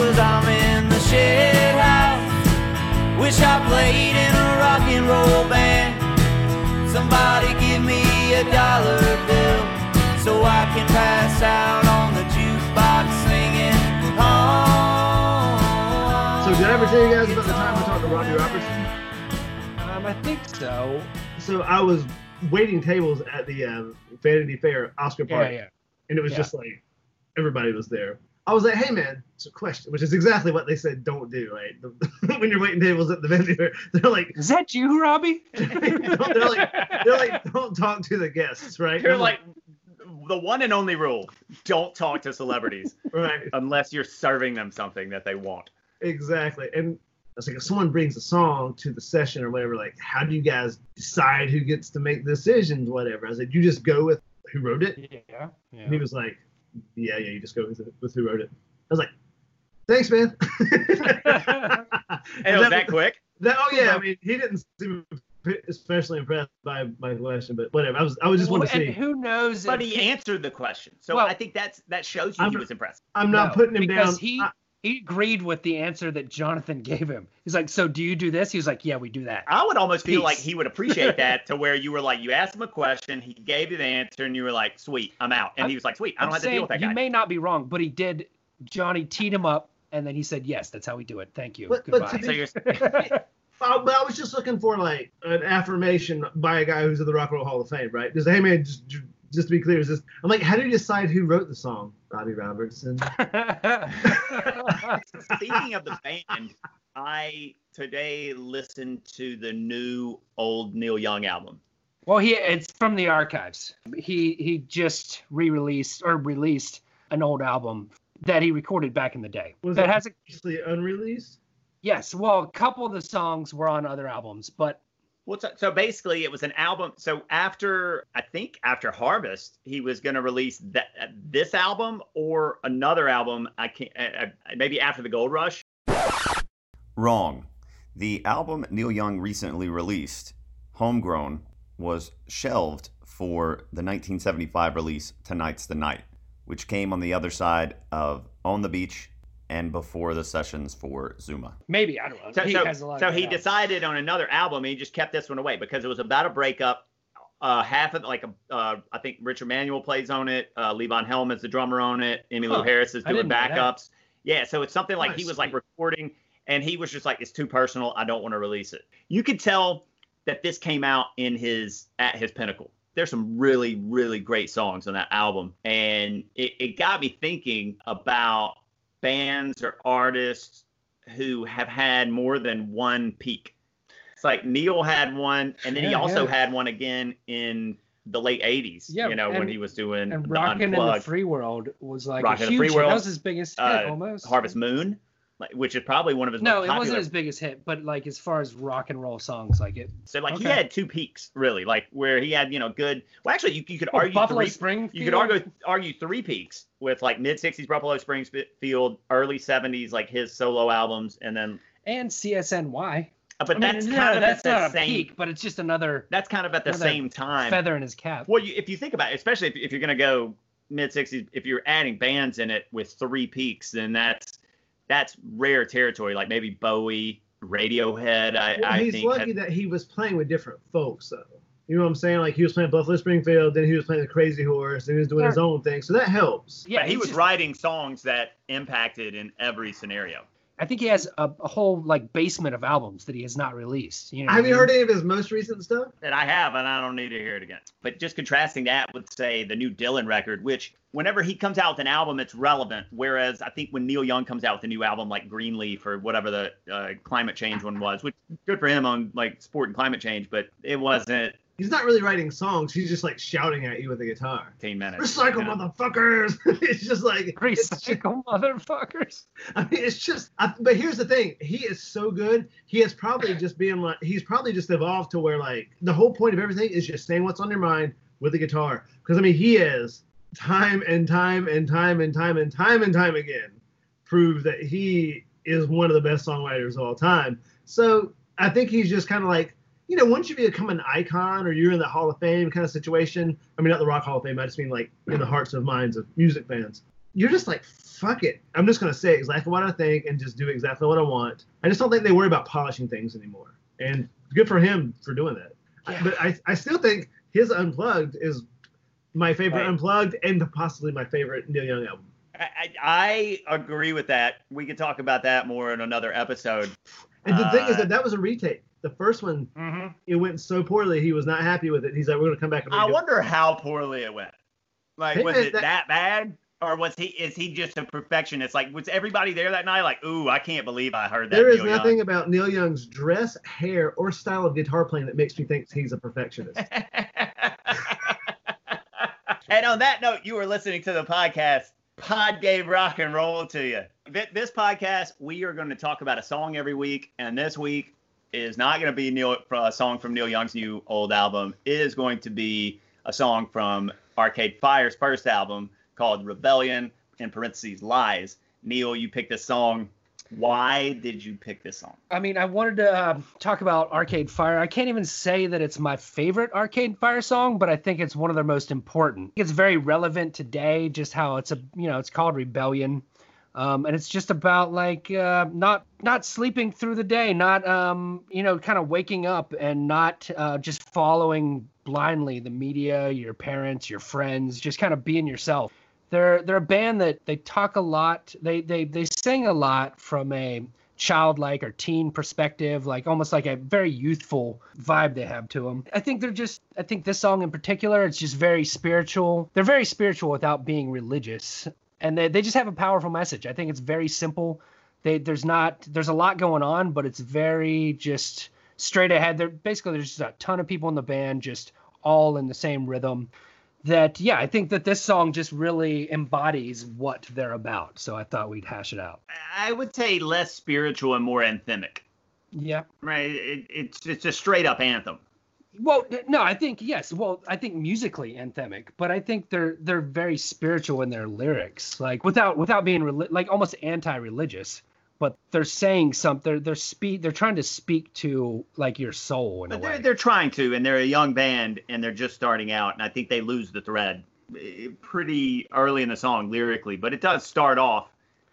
cause I'm in the shed house. Wish I played in a rock and roll band. Somebody give me a dollar bill so I can pass out on the jukebox singing home. So did I ever tell you guys about the time I talked to Robbie Robertson? Um, I think so. So I was waiting tables at the um, Vanity Fair Oscar Yeah, party, yeah. and it was Yeah. just like everybody was there. I was like, "Hey man, it's a question," which is exactly what they said don't do. Right, when you're waiting tables at the venue, they're like, Is that you, Robbie? they're like, they're like, don't talk to the guests, right? They're I'm like the one and only rule: don't talk to celebrities right, unless you're serving them something that they want. exactly. And it's like if someone brings a song to the session or whatever, like, how do you guys decide who gets to make decisions, whatever? I was like, you just go with who wrote it. Yeah. And he was like, "Yeah, yeah, you just go with, with who wrote it." I was like, "Thanks, man." And it was that quick. that- oh yeah, I mean, he didn't seem especially impressed by my question, but whatever. I was, I was just Well, want to and see. who knows? But if he answered the question, so Well- I think that's that shows you I'm- he was impressed. I'm not No, putting him because down. he I- he agreed with the answer that Jonathan gave him. He's like, "So do you do this?" He was like, "Yeah, we do that." I would almost feel like he would appreciate that to where you were like, you asked him a question, he gave you the answer, and you were like, sweet, I'm out. And I'm- he was like, sweet, I I'm don't have to deal with that guy." you may not be wrong, but he did. Johnny teed him up, and then he said, "Yes, that's how we do it. Thank you. But- but Goodbye." to So you're Uh, but I was just looking for like an affirmation by a guy who's in the Rock and Roll Hall of Fame, right? Just hey man, just, just to be clear, is this? I'm like, how do you decide who wrote the song? Robbie Robertson. Speaking of the band, I today listened to the new old Neil Young album. well, he it's from the archives. He he just re-released or released an old album that he recorded back in the day. Was that it has a Actually unreleased. yes. Well, a couple of the songs were on other albums, but So, so basically it was an album. So after I think after Harvest, he was going to release that this album or another album. I can't uh, uh, maybe after the Gold Rush. Wrong. The album Neil Young recently released, Homegrown, was shelved for the 1975 release Tonight's the Night, which came on the other side of On the Beach and before the sessions for Zuma. maybe I don't know. So, he so, has a lot. so of he decided on another album. and He just kept this one away because it was about a breakup. Uh, half of like a, uh, I think Richard Manuel plays on it. Uh, Levon Helm is the drummer on it. Emmylou Huh. Harris is doing didn't know that. backups. Yeah, so it's something like he Nice. was like recording, and he was just like, "It's too personal. I don't want to release it." You could tell that this came out in his at his pinnacle. There's some really, really great songs on that album, and it, it got me thinking about bands or artists who have had more than one peak. It's like Neil had one, and then he also yeah. had one again in the late '80s. Yeah, you know when he was doing and Rockin' in the Free World was like Rockin' a the Free huge. That World, was his biggest hit uh, almost. Harvest Moon, like, which is probably one of his No, it wasn't his biggest hit, but like as far as rock and roll songs, like it. so like he had two peaks really, like where he had you know good. Well, actually, you, you could Oh, argue Buffalo three. Springfield. You could argue argue three peaks with like mid '60s Buffalo Springfield, early '70s like his solo albums, and then. and CSNY. uh, But I mean, that's no, kind of that's not a same. peak, but it's just another That's kind of at the same time. feather in his cap. Well, you, if you think about it, especially if, if you're going to go mid 60s, if you're adding bands in it with three peaks, then that's that's rare territory. Like maybe Bowie, Radiohead. I, Well, I he's think. lucky had- that he was playing with different folks, though. You know what I'm saying? Like he was playing Buffalo Springfield, then he was playing the Crazy Horse, and he was doing his own thing. So that helps. Yeah, but he was just- writing songs that impacted in every scenario. I think he has a, a whole like basement of albums that he has not released. You know, Have what you I heard any of his most recent stuff? that I have, and I don't need to hear it again. But just contrasting that with, say, the new Dylan record, which whenever he comes out with an album, it's relevant. Whereas I think when Neil Young comes out with a new album like Greendale or whatever the uh, climate change one was, which good for him on like sport and climate change, but it wasn't He's not really writing songs. He's just like shouting at you with a guitar. 15 minutes. Recycle, you know? motherfuckers! it's just like it's just- Recycle motherfuckers. I mean, it's just. I, but here's the thing: he is so good. He is probably just being like. He's probably just evolved to where like the whole point of everything is just saying what's on your mind with a guitar. Because I mean, he is time and time and time and time and time and time again proved that he is one of the best songwriters of all time. So I think he's just kind of like. You know, once you become an icon or you're in the Hall of Fame kind of situation, I mean, not the Rock Hall of Fame, I just mean like in the hearts of minds of music fans you're just like fuck it. I'm just gonna say exactly what I think and just do exactly what I want. I just don't think they worry about polishing things anymore. And good for him for doing that. Yeah. But I, I still think his unplugged is my favorite Right. unplugged and possibly my favorite Neil Young album. I, I I agree with that. We could talk about that more in another episode. And the thing is Uh, that that was a retake. The first one, Mm-hmm. it went so poorly, he was not happy with it. He's like, we're gonna come back and I redo it. wonder how poorly it went. Like, was it that- that bad? Or was he is he just a perfectionist? Like, was everybody there that night? Like, ooh, I can't believe I heard that. There is Neil Young. nothing about Neil Young's dress, hair, or style of guitar playing that makes me think he's a perfectionist. and on that note, you were listening to the podcast. Pod gave rock and roll to you. This podcast, we are going to talk about a song every week, and this week is not going to be Neil a song from Neil Young's new old album. It is going to be a song from Arcade Fire's first album called Rebellion in parentheses Lies. Neil, you picked this song. Why did you pick this song? I mean, I wanted to uh, talk about Arcade Fire. I can't even say that it's my favorite Arcade Fire song, but I think it's one of their most important. It's very relevant today, just how it's a you know it's called Rebellion, um, and it's just about like uh, not not sleeping through the day, not um, you know kind of waking up and not uh, just following blindly the media, your parents, your friends, just kind of being yourself they're they're a band that they talk a lot. They they they sing a lot from a childlike or teen perspective like almost like a very youthful vibe they have to them i think they're just i think this song in particular it's just very spiritual. They're very spiritual without being religious. And they, they just have a powerful message. I think it's very simple. They there's not there's a lot going on but it's very just straight ahead. There basically there's just a ton of people in the band just all in the same rhythm that yeah i think that this song just really embodies what they're about so i thought we'd hash it out I would say less spiritual and more anthemic. yeah Right? It, it's it's a straight up anthem. well no i think yes well i think musically anthemic but i think they're they're very spiritual in their lyrics like without without being reli- like almost anti-religious but they're saying something they're they're speak they're trying to speak to like your soul in a But they're, way they're trying to, and they're a young band, and they're just starting out, and I think they lose the thread eh, pretty early in the song lyrically. But it does start off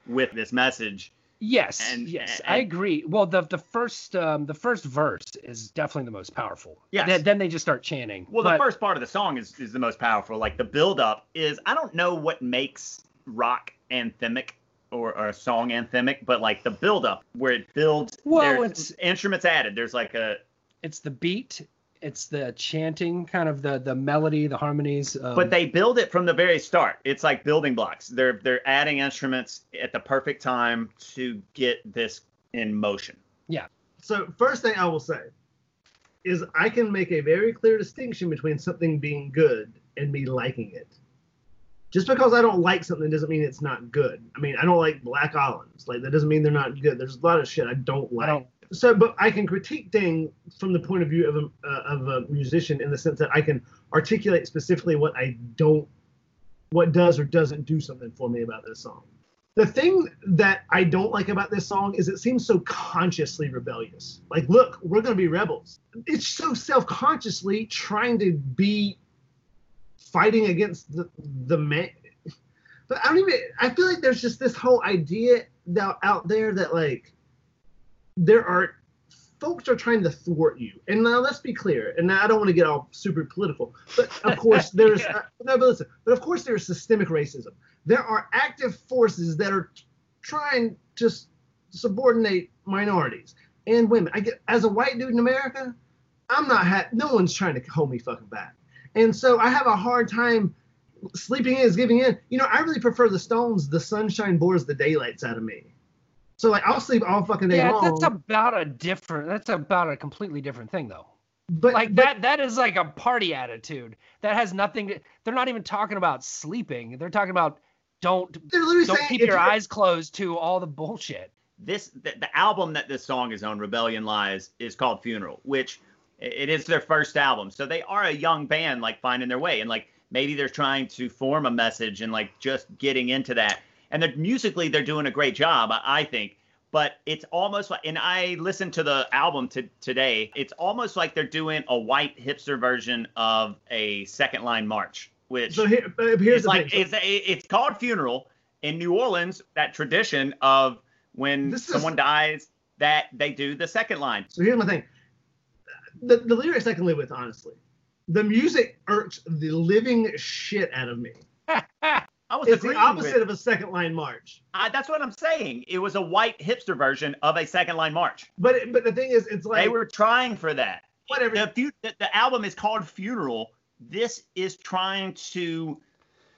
with this message. yes and- yes and- i agree well the the first um the first verse is definitely the most powerful Yes. then, then they just start chanting Well, But- the first part of the song is, is the most powerful. Like the build up is, I don't know what makes rock anthemic or, or a song anthemic, but like the build up where it builds, Well, it's- instruments added. There's like a, it's the beat it's the chanting kind of the the melody the harmonies um, but they build it from the very start. It's like building blocks. They're they're adding instruments at the perfect time to get this in motion. Yeah. So first thing I will say is I can make a very clear distinction between something being good and me liking it. Just because I don't like something doesn't mean it's not good. I mean, I don't like black olives. Like that doesn't mean they're not good. There's a lot of shit I don't I like. don't So, but I can critique things from the point of view of a uh, of a musician in the sense that I can articulate specifically what I don't, what does or doesn't do something for me about this song. The thing that I don't like about this song is it seems so consciously rebellious. Like, look, we're going to be rebels. It's so self-consciously trying to be fighting against the the man. But I don't even. I feel like there's just this whole idea that out there that like there are folks are trying to thwart you. And now let's be clear. And now I don't want to get all super political, but of course there's Yeah. uh, no. But listen. But of course there's systemic racism. There are active forces that are trying to s- subordinate minorities and women. I get as a white dude in America, I'm not. Ha- no one's trying to hold me fucking back. And so I have a hard time sleeping in is giving in. You know, I really prefer the Stones. The sunshine bores the daylights out of me. So like I'll sleep all fucking day yeah long. that's about a different that's about a completely different thing though but like but- that that is like a party attitude that has nothing to they're not even talking about sleeping they're talking about don't They're don't saying keep your eyes closed to all the bullshit this the, the album that this song is on rebellion lies is called funeral which i- it is their first album so they are a young band like finding their way and like maybe they're trying to form a message and like just getting into that and they're musically they're doing a great job i, think but it's almost like and i listened to the album to, today it's almost like they're doing a white hipster version of a second line march which So here, here's the like thing. it's it's called funeral in New Orleans that tradition of when This is- someone dies that they do the second line. So here's my thing. The, the lyrics I can live with, honestly. The music irks the living shit out of me. I was It's the opposite with- of a second line march. I, that's what I'm saying. It was a white hipster version of a second line march. But but the thing is, it's like they were trying for that. whatever. The, the, the album is called Funeral. This is trying to.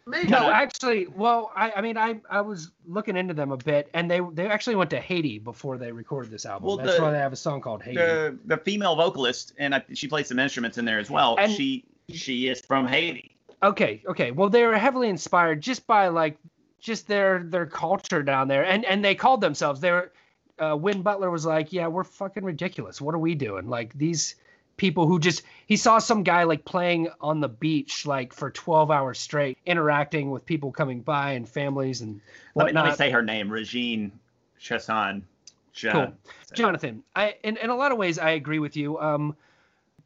Maybe. No, actually, well, I, I mean, I, I was looking into them a bit, and they they actually went to Haiti before they recorded this album. Well, That's the- why they have a song called Haiti. The the female vocalist, and I, she plays some instruments in there as well. And- she she is from Haiti. Okay, okay. Well, they were heavily inspired just by like just their their culture down there, and and they called themselves. They were. Uh, Win Butler was like, "Yeah, we're fucking ridiculous. What are we doing? Like these people who just he saw some guy like playing on the beach like for 12 hours straight, interacting with people coming by and families and Let me, whatnot. let me say her name, Regine Chassagne. Ja- Cool. Jonathan, I in, in a lot of ways I agree with you. Um,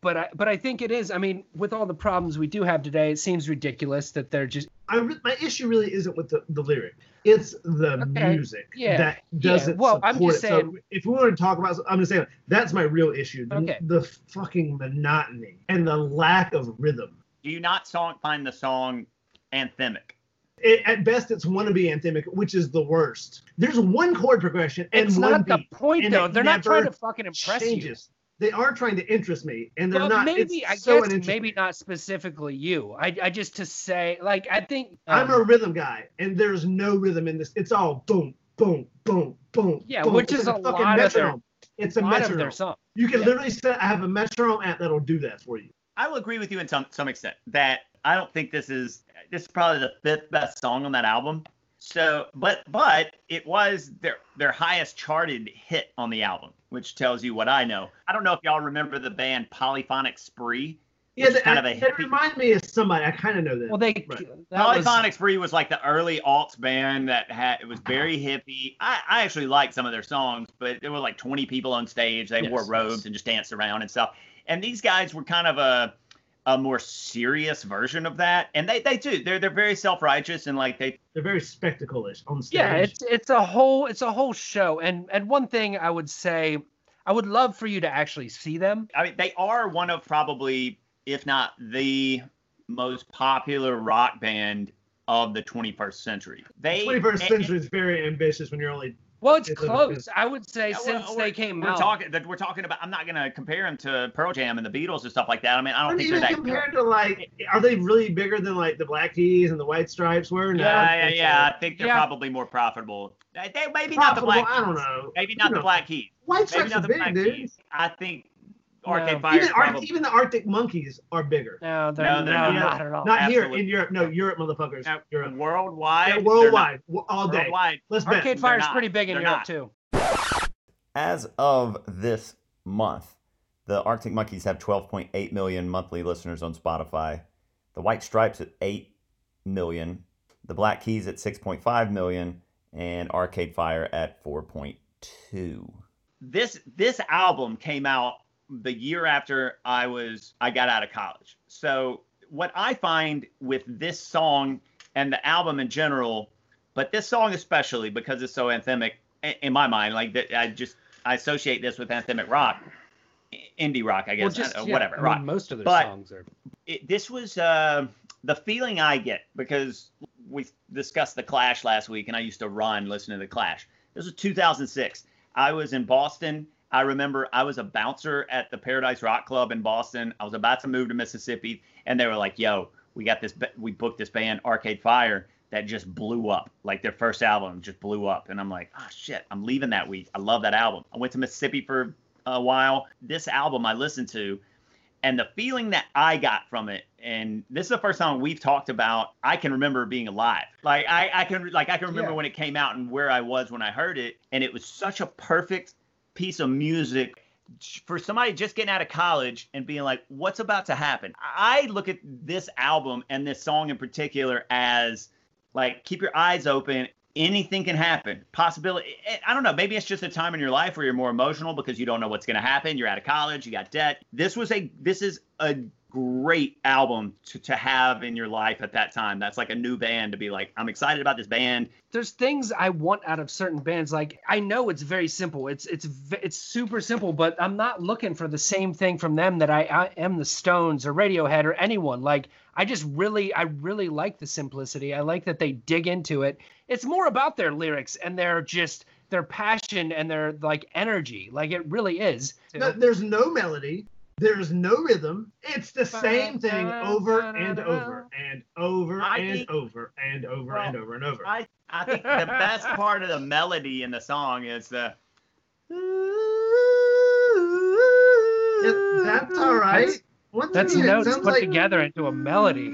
but I but I think it is. I mean, with all the problems we do have today, it seems ridiculous that they're just I re- my issue really isn't with the, the lyric. It's the Okay, music yeah, that doesn't Well, I'm just it. saying- So if we want to talk about, I'm just saying that's my real issue. The, Okay. the fucking monotony and the lack of rhythm. Do you not song find the song anthemic? It, at best, it's wannabe anthemic, which is the worst. There's one chord progression and it's one not the point point though. They're not trying to fucking impress you. changes. They are trying to interest me, and they're Well, not. maybe it's I so guess maybe not specifically you. I I just to say like I think I'm um, a rhythm guy, and there's no rhythm in this. It's all boom, boom, boom, boom. Yeah, boom. which It's is like a fucking lot of their- metronome. It's a lot of metronome. their song. You can Yeah. literally say, "I have a metronome app that'll do that for you." I will agree with you in some some extent that I don't think this is this is probably the fifth best song on that album. So, but but it was their their highest charted hit on the album, which tells you what I know. I don't know if y'all remember the band Polyphonic Spree. Yeah, Which that, is kind of a that reminds me of somebody. I kind of know that. Well, they Right. that was, Polyphonic Spree was like the early alts band that had it was very hippie. I, I actually liked some of their songs, but there were like 20 people on stage. They Yes, wore robes yes. and just danced around and stuff. And these guys were kind of a a more serious version of that. And they they do. They're they're very self-righteous and like they They're very spectacle-ish on stage. yeah it's it's a whole it's a whole show and and one thing i would say i would love for you to actually see them I mean they are one of probably if not the most popular rock band of the 21st century. They 21st and- century is very ambitious when you're only. Well it's It's close i would say Yeah, since we're- they came we're out talking that we're talking about. I'm not going to compare them to Pearl Jam and the Beatles and stuff like that. I mean, I don't Aren't think even they're that. compared to like, are they really bigger than like the Black Keys and the White Stripes were? No, I yeah, yeah, think yeah. so. I think they're Yeah. probably more profitable. They, they- maybe not the Profitable, Black. I don't know. Maybe not You the Black Keys. White Maybe Stripes not are the big, Black dude. Keys. I think No. Arcade Fire Even, Ar- even the Arctic Monkeys are bigger. no they're, No, no, they're not, not. at all Not here in Europe. No, Europe, motherfuckers. Now, Europe. worldwide. Yeah, worldwide, w- all day. worldwide. Let's bet. arcade They're fire's pretty big in They're europe not. too As of this month, the Arctic Monkeys have 12.8 million monthly listeners on Spotify. The White Stripes at 8 million. The Black Keys at 6.5 million. And Arcade Fire at 4.2. this this album came out the year after I was I got out of college. So what I find with this song and the album in general, but this song especially because it's so anthemic in my mind, like that I just I associate this with anthemic rock, indie rock, I well guess, just uh, yeah, whatever, I mean, rock. most of their But- songs are It, this was uh, the feeling I get because we discussed the Clash last week, and I used to run listening to the Clash. This was 2006. I was in Boston. I remember I was a bouncer at the Paradise Rock Club in Boston. I was about to move to Mississippi, and they were like, "Yo, we got this. We booked this band, Arcade Fire, that just blew up. Like their first album just blew up." And I'm like, "Oh shit, I'm leaving that week. I love that album." I went to Mississippi for a while. This album I listened to, and the feeling that I got from it, and this is the first time we've talked about. I can remember being alive. Like I, I can, like I can remember Yeah. when it came out and where I was when I heard it, and it was such a perfect piece of music for somebody just getting out of college and being like, what's about to happen? I look at this album and this song in particular as like, keep your eyes open. Anything can happen. Possibility. Eh, I don't know. Maybe it's just a time in your life where you're more emotional because you don't know what's going to happen. You're out of college. You got debt. This was a. This is a great album to, to have in your life at that time. That's like a new band to be like, I'm excited about this band. There's things I want out of certain bands. Like I know it's very simple. It's it's it's super simple, but I'm not looking for the same thing from them that I, I am the Stones or Radiohead or anyone. Like I just really I really like the simplicity. I like that they dig into it. It's more about their lyrics and their just their passion and their like energy. Like it really is. No, there's no melody. There's no rhythm. It's the same thing over and over and over I and think- over and over and over and over. I, I think the best part of the melody in the song is the. Yeah, that's all right. That's- Once That's again, notes put like- together into a melody.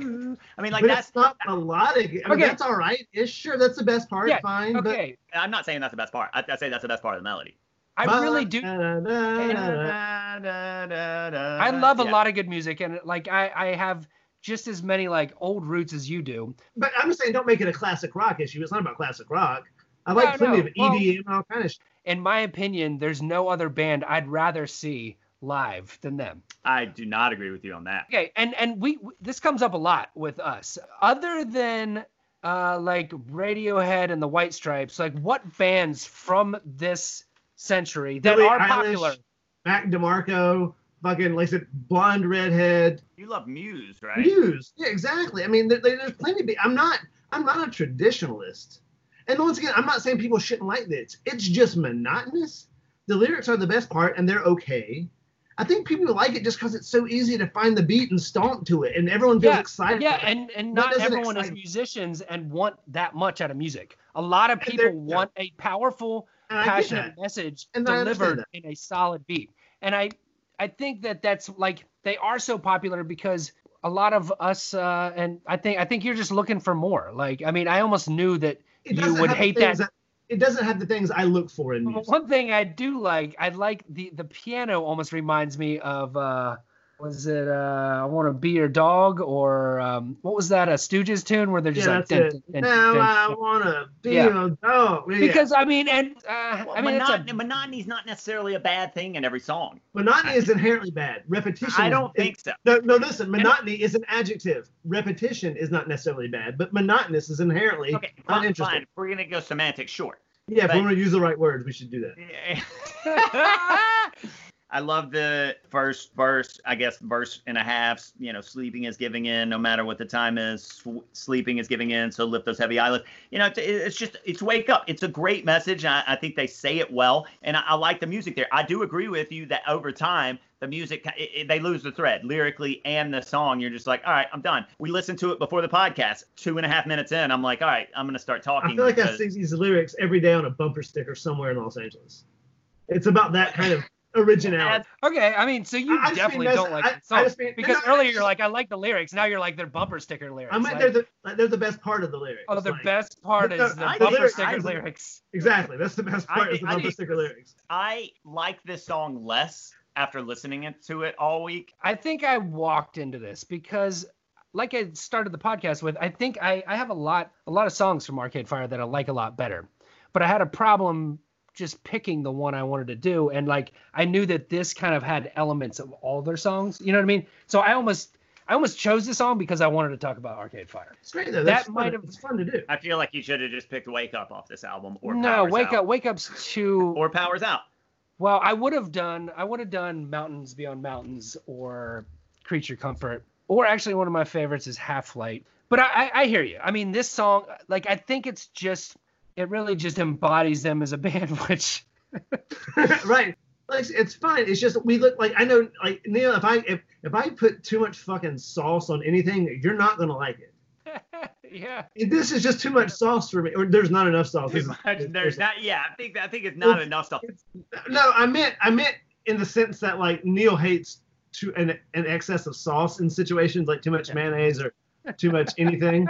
I mean, like but that's. it's not melodic. I mean, Okay. that's all right. It's sure that's the best part. Yeah, fine. But Okay. I'm not saying that's the best part. I, I say that's the best part of the melody. I really do. I I love a lot of good music, and like I, I have just as many like old roots as you do. But I'm just saying, don't make it a classic rock issue. It's not about classic rock. I like No, plenty no. of EDM and all kind of shit. In my opinion, there's no other band I'd rather see live than them. I do not agree with you on that. Okay, and and we this comes up a lot with us. Other than uh like Radiohead and the White Stripes, like what bands from this century that Billie are Eilish, popular? Mac DeMarco, fucking like I said, blonde redhead. You love Muse, right? Muse. Yeah, exactly. I mean, there, there- there's plenty. Of, be- I'm not. I'm not a traditionalist. And once again, I'm not saying people shouldn't like this. It's just monotonous. The lyrics are the best part, and they're okay. I think people like it just because it's so easy to find the beat and stomp to it, and everyone feels Yeah, excited. Yeah, about and and not everyone is excite me. musicians and want that much out of music. A lot of people they're- want a powerful And I get passionate message And delivered in a solid beat. And I I think that that's like they are so popular because a lot of us uh, and I think I think you're just looking for more. Like I mean, I almost knew that you would hate things that. It doesn't have the things I look for in music. One thing I do like, I like the the piano almost reminds me of uh was it uh I want to be your dog or um what was that a Stooges tune where they're just Yeah, like that's dun, it. dun, now I wanna be Yeah. a dog. Yeah. because I mean and uh, Well, I mean it's monotony, a, monotony's not necessarily a bad thing in every song. monotony is inherently bad. Repetition. I don't is- think so. No, no. Listen, monotony is an adjective. Repetition is not necessarily bad, but monotonous is inherently Okay, fine, uninteresting. fine. We're gonna go semantic, short. Yeah, if we want to use the right words, we should do that. I love the first verse, I guess verse and a half, you know, sleeping is giving in no matter what the time is. Sw- sleeping is giving in, so lift those heavy eyelids. You know, it's, it's just, it's wake up. It's a great message. I, I think they say it well, and I, I like the music there. I do agree with you that over time, the music, it, it- they lose the thread lyrically and the song. You're just like, all right, I'm done. We listened to it before the podcast. Two and a half minutes in, I'm like, all right, I'm going to start talking. I feel like I because- see these lyrics every day on a bumper sticker somewhere in Los Angeles. It's about that kind of originality. okay. I mean, so you I- I definitely mean don't like I- the song I just mean- because no, earlier just- you're like I like the lyrics. Now you're like they're bumper sticker lyrics. I mean, Like, they're the like, they're the best part of the lyrics. oh, the Like, best part is the I- bumper lyrics- sticker I- lyrics. Exactly, that's the best I part. is the I bumper think- sticker lyrics. I like this song less after listening to it all week. I think I walked into this because, like I started the podcast with, I think I, I have a lot a lot of songs from Arcade Fire that I like a lot better, but I had a problem just picking the one I wanted to do, and like I knew that this kind of had elements of all their songs. You know what I mean? So I almost I almost chose the song because I wanted to talk about Arcade Fire. It's great though. That's That might have- It's fun to do. I feel like you should have just picked Wake Up off this album or no, Powers wake Out. up, wake up's too. or Powers Out. Well, I would have done I would have done Mountains Beyond Mountains or Creature Comfort. Or actually one of my favorites is Half Light. But I, I, I hear you. I mean this song like I think it's just it really just embodies them as a band, which right. Like it's fine. It's just we look like I know like Neil. If I if if I put too much fucking sauce on anything, you're not gonna like it. yeah. This is just too much sauce for me. Or there's not enough sauce. This is- There's not. Yeah, I think I think it's not It's- enough sauce. No, I meant I meant in the sense that like Neil hates to an, an excess of sauce in situations like too much mayonnaise or too much anything.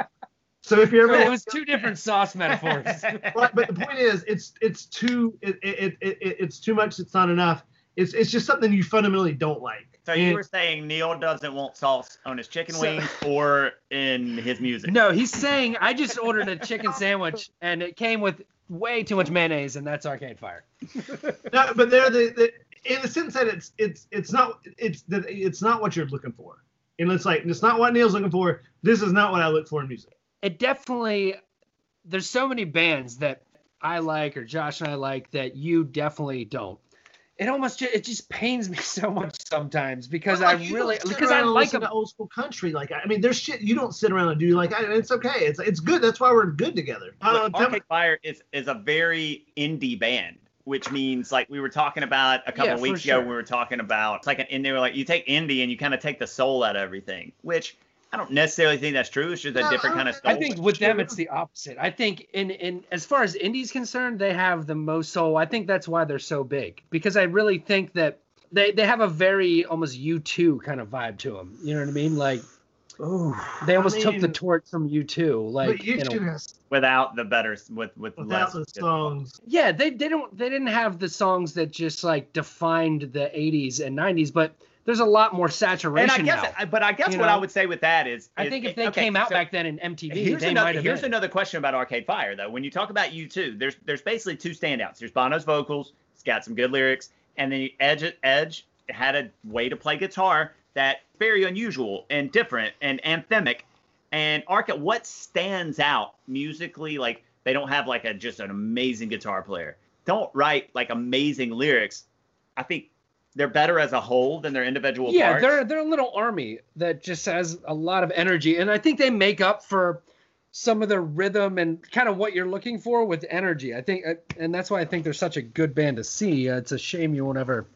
So if you're ever It was two different sauce metaphors. Right, but the point is, it's it's too it, it, it, it it's too much. It's not enough. It's it's just something you fundamentally don't like. So you were saying Neil doesn't want sauce on his chicken So- wings or in his music. no, he's saying I just ordered a chicken sandwich and it came with way too much mayonnaise and that's Arcade Fire. No, but they're the, the in the sense that it's it's it's not it's that it's not what you're looking for. and it's like it's not what Neil's looking for. This is not what I look for in music. It definitely there's so many bands that I like or Josh and I like that you definitely don't. It almost just, it just pains me so much sometimes because But, like, I really because I like listen them. to old school country. Like I mean, there's shit you don't sit around and do. Like I, it's okay. It's it's good. That's why we're good together. I Look, don't know, tell me- Arcade Fire is is a very indie band, which means like we were talking about a couple Yeah, of weeks ago. sure. when We were talking about it's like an and they were like you take indie and you kind of take the soul out of everything, which I don't necessarily think that's true. It's just a No, different kind of soul. I think with them Sure. it's the opposite. I think in in as far as indie's concerned, they have the most soul. I think that's why they're so big because I really think that they they have a very almost U2 kind of vibe to them. You know what I mean? Like Oh, they almost I took the torch from U2. Like but you in two has without the better with with without less the songs. yeah, they they don't they didn't have the songs that just like defined the 80s and 90s, but there's a lot more saturation And I guess, now. But I guess what I would say with that is, I is- think if they okay, came out so- back then in MTV, Here's they another might have here's another question about Arcade Fire though. When you talk about U2, there's there's basically two standouts. There's Bono's vocals, it's got some good lyrics, and then Edge Edge had a way to play guitar that very unusual and different and anthemic. And Arcade, what stands out musically? Like they don't have like a just an amazing guitar player. Don't write like amazing lyrics. I think they're better as a whole than their individual yeah, parts. they're they're a little army that just has a lot of energy, and I think they make up for some of the rhythm and kind of what you're looking for with energy. I think, uh, and that's why I think they're such a good band to see. Uh, it's a shame you won't ever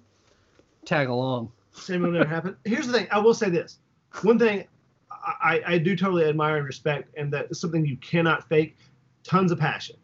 tag along. Same will never happen. Here's the thing. I will say this. One thing I, I do totally admire and respect, and that is something you cannot fake. Tons of passion.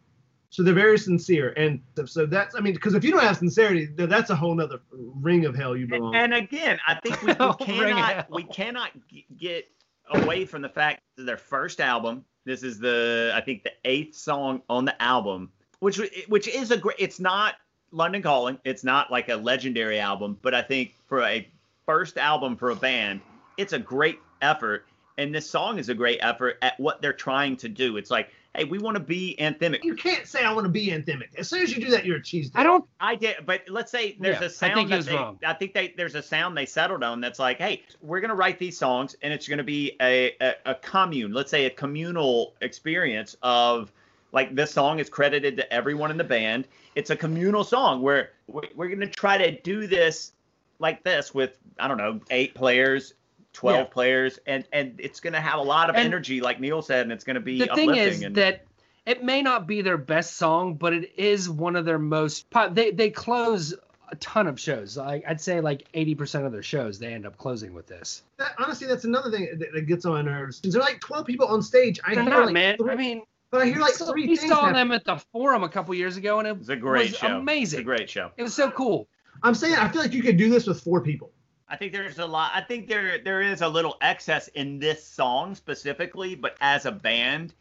So they're very sincere, and so that's. I mean, because if you don't have sincerity, that's a whole nother ring of hell you belong. And again, I think we, we cannot we cannot g- get away from the fact that their first album. This is the I think the eighth song on the album, which which is a great. It's not London Calling. It's not like a legendary album, but I think for a first album for a band, it's a great effort. And this song is a great effort at what they're trying to do. It's like, hey, we want to be anthemic. you can't say I want to be anthemic. As soon as you do that, you're a cheese. I don't. I did, but let's say there's Yeah, I a sound think he was they, wrong. I think they there's a sound they settled on that's like, hey, we're gonna write these songs, and it's gonna be a, a, a commune, let's say a communal experience of like this song is credited to everyone in the band. It's a communal song where we're, we're gonna try to do this like this with I don't know eight players. 12 Yeah. players and and it's going to have a lot of And energy like neil said and it's going to be The thing is and, that it may not be their best song, but it is one of their most. pop- They they close a ton of shows. Like I'd say like 80% of their shows they end up closing with this. That, honestly, that's another thing that, that gets on my nerves. There's like 12 people on stage. I They're hear not, like man. three- I mean, but I hear like so- three we saw happen. them at the Forum a couple years ago, and it was a great was show amazing. it's a great show It was so cool. I'm saying I feel like you could do this with four people. I think there's a lot. I think there there is a little excess in this song specifically, but as a band,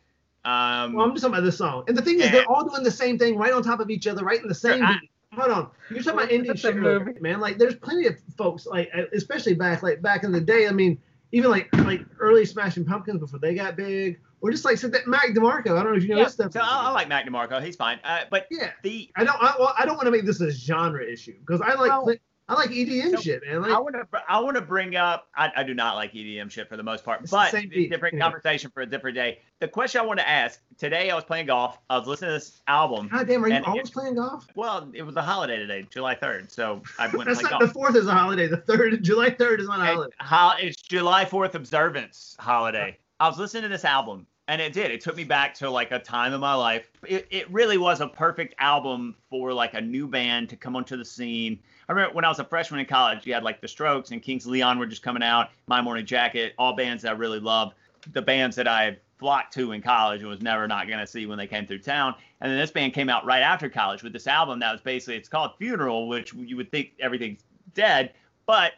um, Well, I'm just talking about this song. And the thing is, Yeah. they're all doing the same thing, right on top of each other, right in the same. I- beat. Hold on, you're talking about indie That's shit, movie. man. Like, there's plenty of folks, like uh, especially back, like back in the day. I mean, even like like early Smashing Pumpkins before they got big, or just like said that Mac DeMarco. I don't know if you know Yeah, this stuff. so I, I like Mac DeMarco. He's fine. Uh, but Yeah, the I don't. I, well, I don't want to make this a genre issue because I like Well, I like EDM so shit, man. I want to I want to bring up. I, I do not like EDM shit for the most part, but same beat. different Yeah. conversation for a different day. The question I want to ask today, I was playing golf. I was listening to this album. God damn, are you always playing golf? Well, it was a holiday today, July 3rd, so I went That's not golf. the fourth is a holiday. The third, July third, is not a holiday. ho- it's July 4th observance holiday. I was listening to this album, and it did. It took me back to like a time in my life. It, it really was a perfect album for like a new band to come onto the scene. I remember when I was a freshman in college, you had like the Strokes and Kings Leon were just coming out, My Morning Jacket, all bands that I really loved. The bands that I flocked to in college and was never not going to see when they came through town. And then this band came out right after college with this album that was basically, it's called Funeral, which you would think everything's dead. But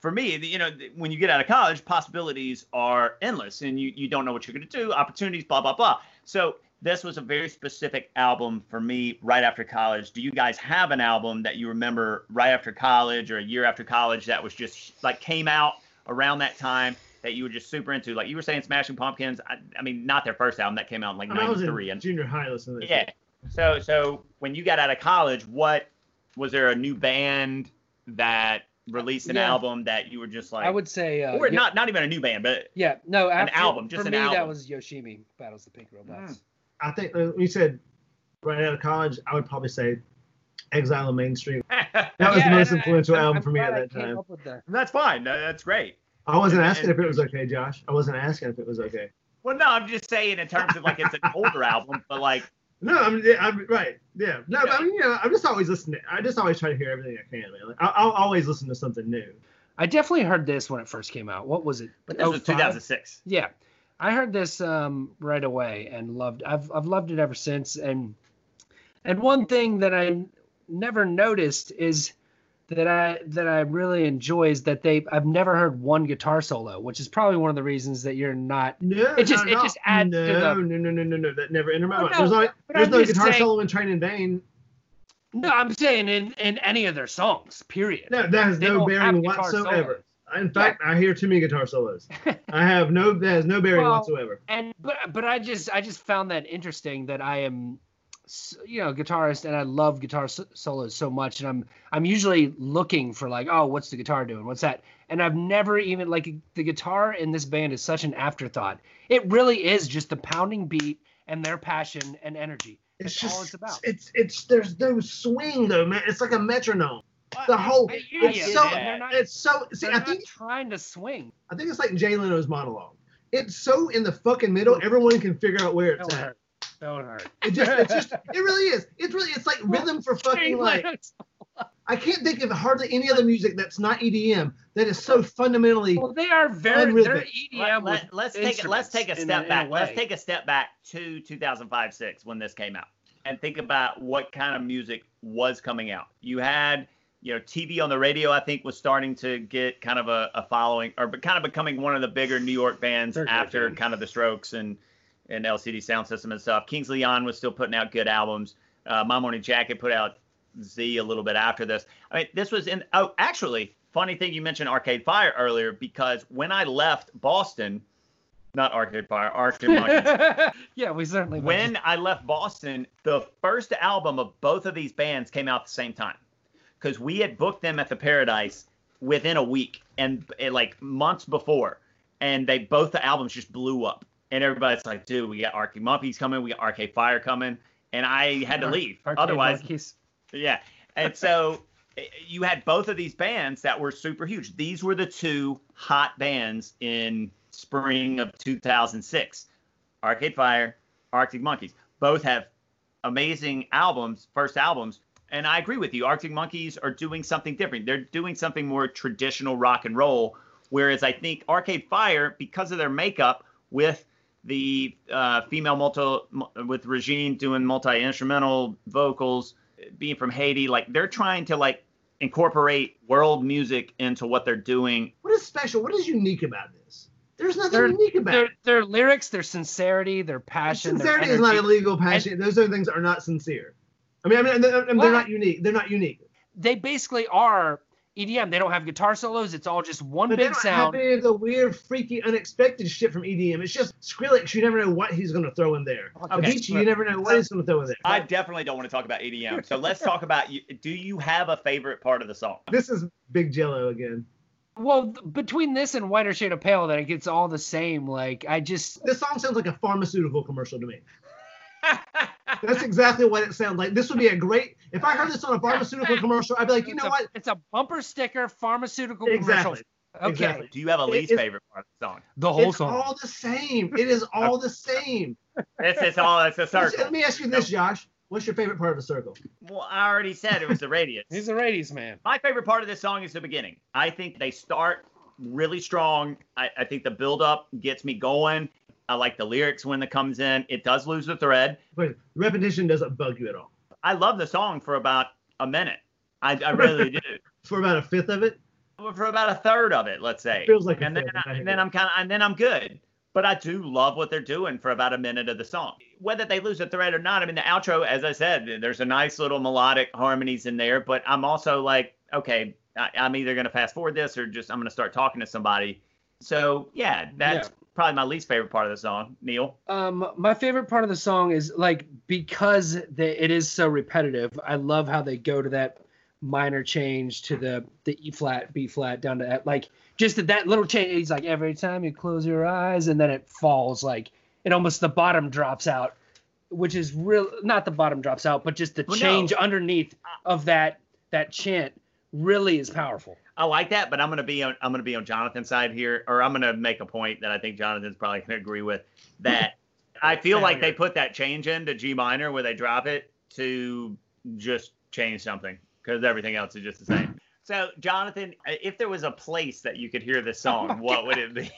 for me, you know, when you get out of college, possibilities are endless and you, you don't know what you're going to do, opportunities, blah, blah, blah. So this was a very specific album for me right after college. Do you guys have an album that you remember right after college or a year after college that was just like came out around that time that you were just super into? Like you were saying Smashing Pumpkins. I, I mean, not their first album that came out in like I, mean, I was in 93. And, junior high listening to this. yeah. shit. So so when you got out of college, what was there a new band that released an Yeah. album that you were just like, I would say, uh, or Yo- not not even a new band, but yeah, no, An album, just for an me, that was Yoshimi battles the Pink Robots. I think uh, you said right out of college, I would probably say Exile on Main Street. That was the most and I- influential I'm- album I'm for me at that time. up with the- that's fine. That- That's great. I wasn't And- asking and- if it was okay, Josh. I wasn't asking if it was okay. Well, no, I'm just saying in terms of like it's an older album, but like No, I'm, I'm right. Yeah, no, but I mean, you know, I'm just always listening. I just always try to hear everything I can. Like, I, I'll always listen to something new. I definitely heard this when it first came out. What was it? but this was 2006. Yeah, I heard this um, right away and loved. I've I've loved it ever since. And and one thing that I never noticed is that I that I really enjoy is that they I've never heard one guitar solo, which is probably one of the reasons that you're not. No, It just- not it all. just adds to no, the- no, no, no, no, no. That never entered my mind. no, there's no, there's I'm no guitar saying- solo in Train in Vain. No, I'm saying in in any of their songs. Period. No, that has They no bearing whatsoever. In fact, I hear too many guitar solos. I have no, that has no bearing Well, whatsoever. and but but I just I just found that interesting that I am you know guitarist and I love guitar s- solos so much and I'm I'm usually looking for like oh what's the guitar doing what's that and I've never even like the guitar in this band is such an afterthought it really is just the pounding beat and their passion and energy It's that's just, all it's about it's, it's, there's no swing though, man. It's like a metronome. The whole, I hear it's so, not- it's so. See, I think, trying to swing I think it's like Jay Leno's monologue. It's so in the fucking middle. Everyone can figure out where it's at. Hurt It just, it's just, it really is. It's really, it's like rhythm for fucking like. I can't think of hardly any other music that's not EDM that is so fundamentally. well they are very they're Unrhythmic. EDM with Let, us take it. Let's take a instruments in step in a back. Let's take a step back to 2005-6 when this came out, and think about what kind of music was coming out. You had, you know, TV on the radio. I think was starting to get kind of a, a following, or be- kind of becoming one of the bigger New York bands They're after band. kind of the Strokes and and LCD Sound System and stuff. Kings Leon was still putting out good albums. Uh, My Morning Jacket put out Z a little bit after this. I mean, this was in. Oh, actually, funny thing you mentioned Arcade Fire earlier because when I left Boston, not Arcade Fire, Arcade Monkeys. yeah, we certainly when I left Boston, the first album of both of these bands came out at the same time because we had booked them at the Paradise within a week and like months before, and they both the albums just blew up. And everybody's like, dude, we got Arcade Monkeys coming, we got Arcade Fire coming, and I had to leave. Arcade Otherwise, Monkeys. yeah. And so eh, you had both of these bands that were super huge. These were the two hot bands in spring of 2006. Arcade Fire, Arctic Monkeys. Both have amazing albums, first albums. And I agree with you. Arctic Monkeys are doing something different. They're doing something more traditional rock and roll. Whereas I think Arcade Fire, because of their makeup with the uh, female multi with Regine doing multi instrumental vocals, being from Haiti, like they're trying to like incorporate world music into what they're doing. What is special? What is unique about this? There's nothing They're- unique about Their, it. their lyrics, their sincerity, their passion, Sincerity their is not energy, illegal. Passion. Those other things are not sincere. I mean, I mean, they're, they're not unique. They're not unique. they basically are EDM. They don't have guitar solos. It's all just one But they big don't sound. have any of the weird, freaky, unexpected shit from EDM. It's just Skrillex. You never know what he's going to throw in there. Okay. Avicii, you never know what he's going to throw in there. I definitely don't want to talk about EDM. So let's talk about you. Do you have a favorite part of the song? This is Big Jello again. Well, th- between this and Whiter Shade of Pale, that it gets all the same. Like I just This song sounds like a pharmaceutical commercial to me. That's exactly what it sounds like. This would be a great. If I heard this on a pharmaceutical commercial, I'd be like, you it's know a, what? It's a bumper sticker pharmaceutical Exactly. commercial. Okay, Exactly. Do you have a least it's- favorite part of the song? the whole It's song. all the same. It is all the same. It's, it's all it's a Let's- circle. Let me ask you this, Josh. What's your favorite part of the circle? Well, I already said it was the radius. He's a radius man. My favorite part of this song is the beginning. I think they start really strong. I, I think the build up gets me going. I like the lyrics when it comes in. It does lose the thread. But repetition doesn't bug you at all. I love the song for about a minute. I, I really do. For about a fifth of it, For about a third of it, let's say. It Feels like a and then, fifth, I, and then I'm kind of, and then I'm good. But I do love what they're doing for about a minute of the song. Whether they lose the thread or not, I mean, the outro, as I said, there's a nice little melodic harmonies in there. But I'm also like, okay, I, I'm either going to fast forward this or just I'm going to start talking to somebody. So yeah, that's probably my least favorite part of the song. Neil, Um, my favorite part of the song is like because they, it is so repetitive. I love how they go to that minor change to the the E flat, B flat down to that. Like just that, that little change. He's like every time you close your eyes, and then it falls like it almost the bottom drops out, which is real. Not the bottom drops out, but just the Well, no. change underneath of that that chant really is powerful. I like that, but I'm gonna be on I'm gonna be on Jonathan's side here, or I'm gonna make a point that I think Jonathan's probably gonna agree with. That I feel like they put that change in to G minor where they drop it to just change something because everything else is just the same. So, Jonathan, if there was a place that you could hear this song, what would it be?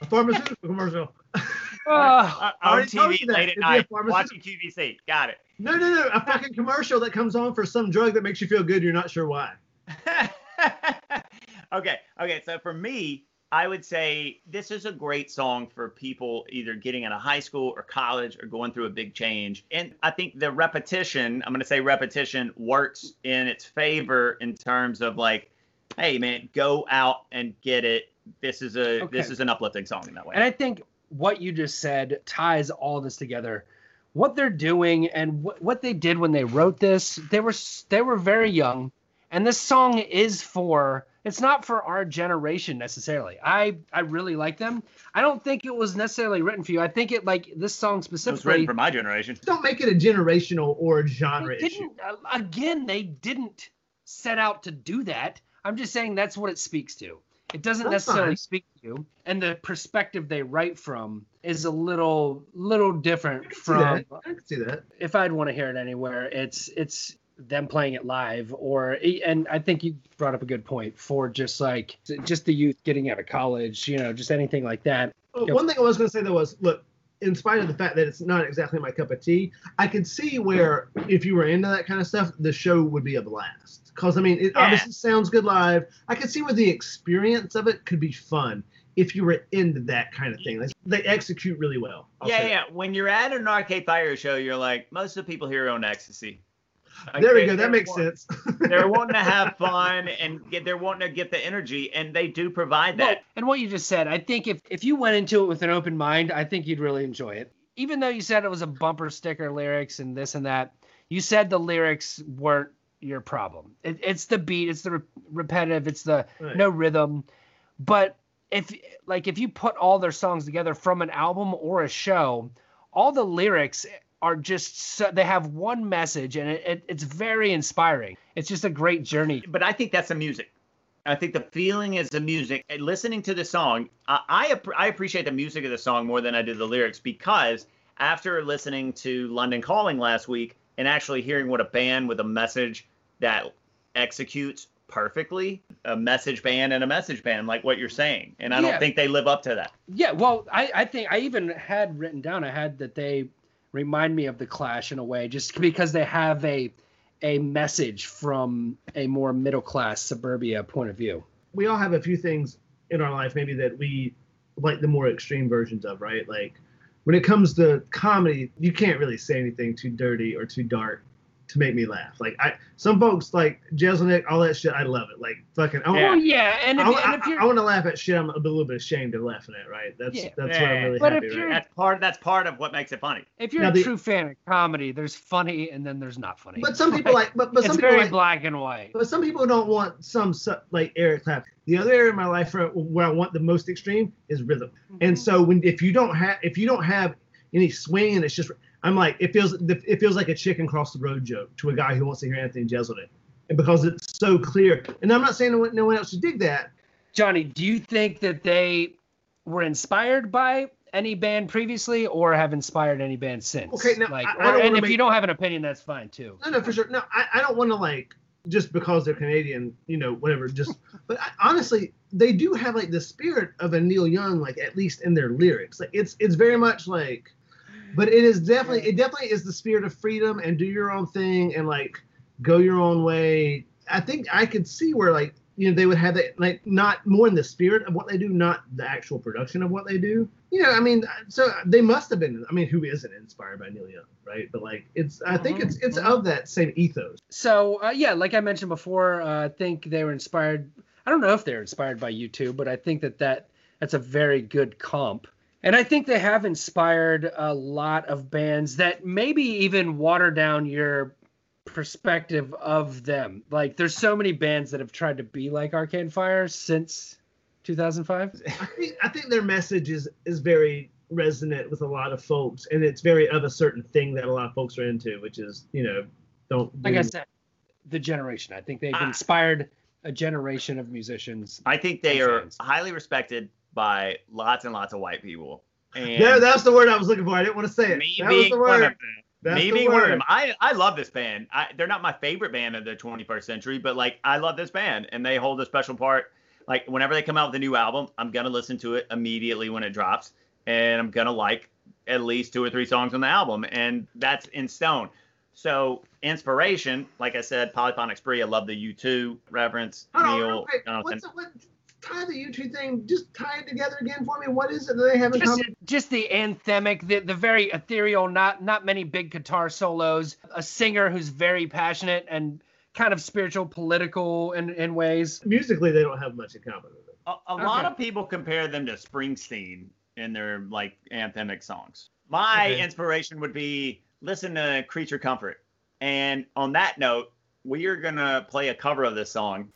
A pharmaceutical commercial. Oh, Uh, on TV you that. late at night, watching QVC. Got it. No, no, no. A fucking commercial that comes on for some drug that makes you feel good. You're not sure why. okay, okay. So for me, I would say this is a great song for people either getting out of high school or college or going through a big change. And I think the repetition, I'm going to say repetition, works in its favor in terms of like, hey man, go out and get it. This is a Okay. this is an uplifting song in that way. And I think what you just said ties all this together. What they're doing and what, what they did when they wrote this, they were they were very young, and this song is for it's not for our generation necessarily. I I really like them. I don't think it was necessarily written for you. I think it like this song it was written for my generation. Don't make it a generational or a genre they issue. didn't uh, again. They didn't set out to do that. I'm just saying that's what it speaks to. It doesn't That's necessarily fine. speak to you, and the perspective they write from is a little little different I can see from. that. I can see that. If I'd want to hear it anywhere, it's it's them playing it live, or and I think you brought up a good point for just like just the youth getting out of college, you know, just anything like that. Uh, well, One thing I was going to say though was, look, in spite of the fact that it's not exactly my cup of tea, I could see where if you were into that kind of stuff, the show would be a blast. Because I mean, it Yeah. obviously sounds good live. I could see where the experience of it could be fun if you were into that kind of thing. Like, they execute really well. I'll yeah, say yeah. When you're at an arcade fire show, you're like, most of the people here own ecstasy. That. There we go. That makes they're- sense. they're wanting to have fun and get they're wanting to get the energy and they do provide Well, that and what you just said, I think if if you went into it with an open mind, I think you'd really enjoy it. Even though you said it was a bumper sticker lyrics and this and that, you said the lyrics weren't your problem. It, it's the beat, it's the re- repetitive, it's the Right. no rhythm. But if like if you put all their songs together from an album or a show, all the lyrics are just so, they have one message and it, it, it's very inspiring. It's just a great journey. but i think that's the music i think the feeling is the music and listening to the song I, I i appreciate the music of the song more than i do the lyrics because after listening to london calling last week and actually hearing what a band with a message that executes perfectly a message band and a message band like what you're saying and i Yeah. don't think they live up to that Yeah, well, I, I think I even had written down I had that they remind me of the Clash in a way, just because they have a a message from a more middle class suburbia point of view. we all have a few things in our life maybe that we like the more extreme versions of, right? Like when it comes to comedy, you can't really say anything too dirty or too dark to make me laugh. Like I, some folks like Jeselnik, all that shit. I love it. Like fucking. I, Well, want oh, yeah, and if, I, you- and if you're want to laugh at shit. I'm a little bit ashamed of laughing at. Right. That's Yeah. that's what I'm really But happy. if you're- that's part that's part of what makes it funny if you're Now a the- true fan of comedy, there's funny and then there's not funny. But some people like. But but some it's people very like. black and white. But some people don't want some su- like Eric Clapton. The other area of my life where, where I want the most extreme is rhythm. And mm-hmm. so when if you don't have if you don't have any swing and it's just I'm like it feels it feels like a chicken cross the road joke to a guy who wants to hear Anthony Jeselnik. And because it's so clear. And I'm not saying no one, no one else should dig that. Johnny, do you think that they were inspired by any band previously or have inspired any band since? Okay, now, like, I- I or- and if make- you don't have an opinion, that's fine too. No, no, for sure. No, I, I don't want to like just because they're Canadian, you know, whatever. Just, but I, honestly, they do have like the spirit of a Neil Young, like at least in their lyrics. Like it's it's very much like, but it is definitely it definitely is the spirit of freedom and do your own thing and like go your own way. I think I could see where like you know they would have that like not more in the spirit of what they do, not the actual production of what they do. You know, I mean, so they must have been. I mean, who isn't inspired by Neil Young, right? But like, it's I think it's it's mhm. of that same ethos. So uh, yeah, like I mentioned before, uh, I think they were inspired. I don't know if they're inspired by U2, but I think that that that's a very good comp. And I think they have inspired a lot of bands that maybe even water down your perspective of them. Like there's so many bands that have tried to be like Arcade Fire since 2005. I think I think their message is is very resonant with a lot of folks, and it's very of a certain thing that a lot of folks are into, which is you know don't Like I said, the generation. I think they've Ah. inspired a generation of musicians. I think they are fans. highly respected by lots and lots of white people. And Yeah, that's the word I was looking for. I didn't want to say it. me that was being one of them. That's me the being one of them. I, I love this band. I, they're not my favorite band of the 21st century, but like I love this band and they hold a special part. Like whenever they come out with a new album, I'm gonna listen to it immediately when it drops, and I'm gonna like at least two or three songs on the album, and that's in stone. So inspiration, like I said, Polyphonic Spree. I love the U2 reference. Neil. Jonathan. What's what, tie the U2 thing. Just tie it together again for me. What is it that they haven't? Just, common? just the anthemic, the, the very ethereal, not not many big guitar solos, a singer who's very passionate and kind of spiritual, political in, in ways. Musically, they don't have much in common with it. A, a lot of people compare them to Springsteen in their like anthemic songs. My Okay. inspiration would be listen to Creature Comfort. And on that note, we are gonna play a cover of this song.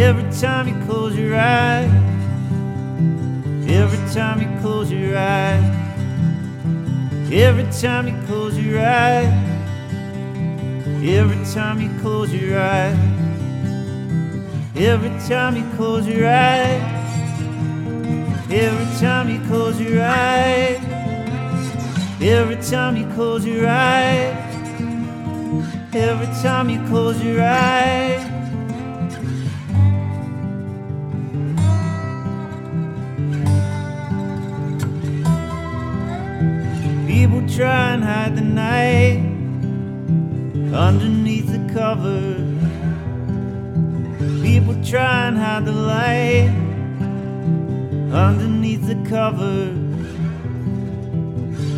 Every time you close your eyes, every time you close your eyes, every time you close your eyes, every time you close your eyes. Every time you close your eyes, every time you close your eyes, every time you close your eyes, every time you close your eyes. Try and hide the night underneath the covers. People try and hide the light underneath the covers.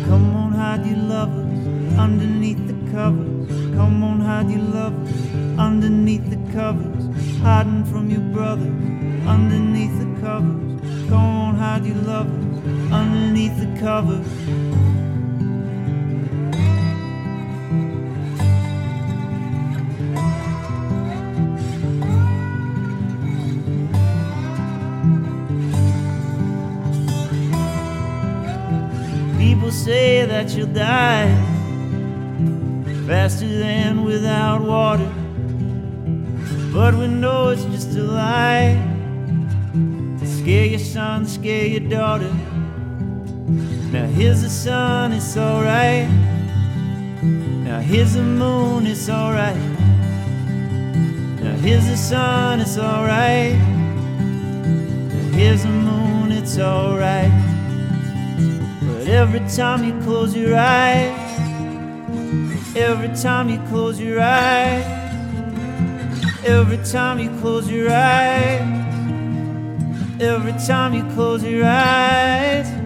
Come on, hide your lovers underneath the covers. Come on, hide your lovers underneath the covers. Hiding from your brothers underneath the covers. Come on, hide your lovers underneath the covers. Say that you'll die faster than without water. But we know it's just a lie to scare your son, scare your daughter. Now here's the sun, it's alright. Now here's the moon, it's alright. Now here's the sun, it's alright. Now here's the moon, it's alright. Every time you close your eyes, every time you close your eyes, every time you close your eyes, every time you close your eyes.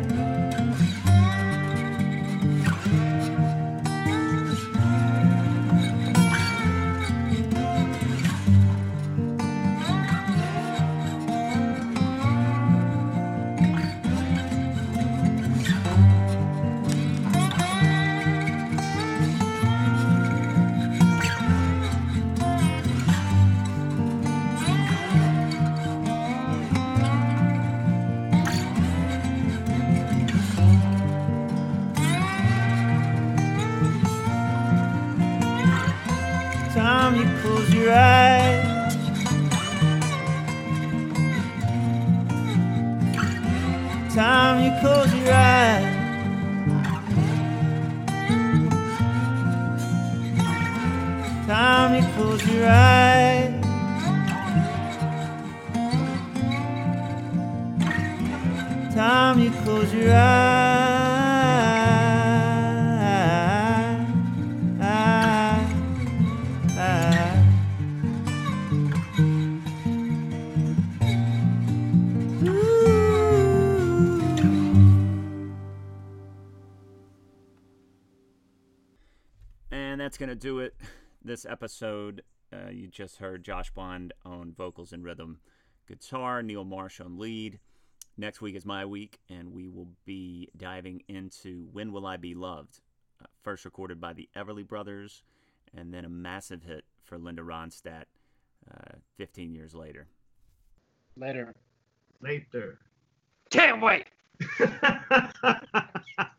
Close that's going to do it. This episode, uh, you just heard Josh Bond on vocals and rhythm, guitar, Neil Marsh on lead. Next week is my week, and we will be diving into When Will I Be Loved, uh, first recorded by the Everly Brothers, and then a massive hit for Linda Ronstadt uh, 15 years later. Later. Later. Can't wait.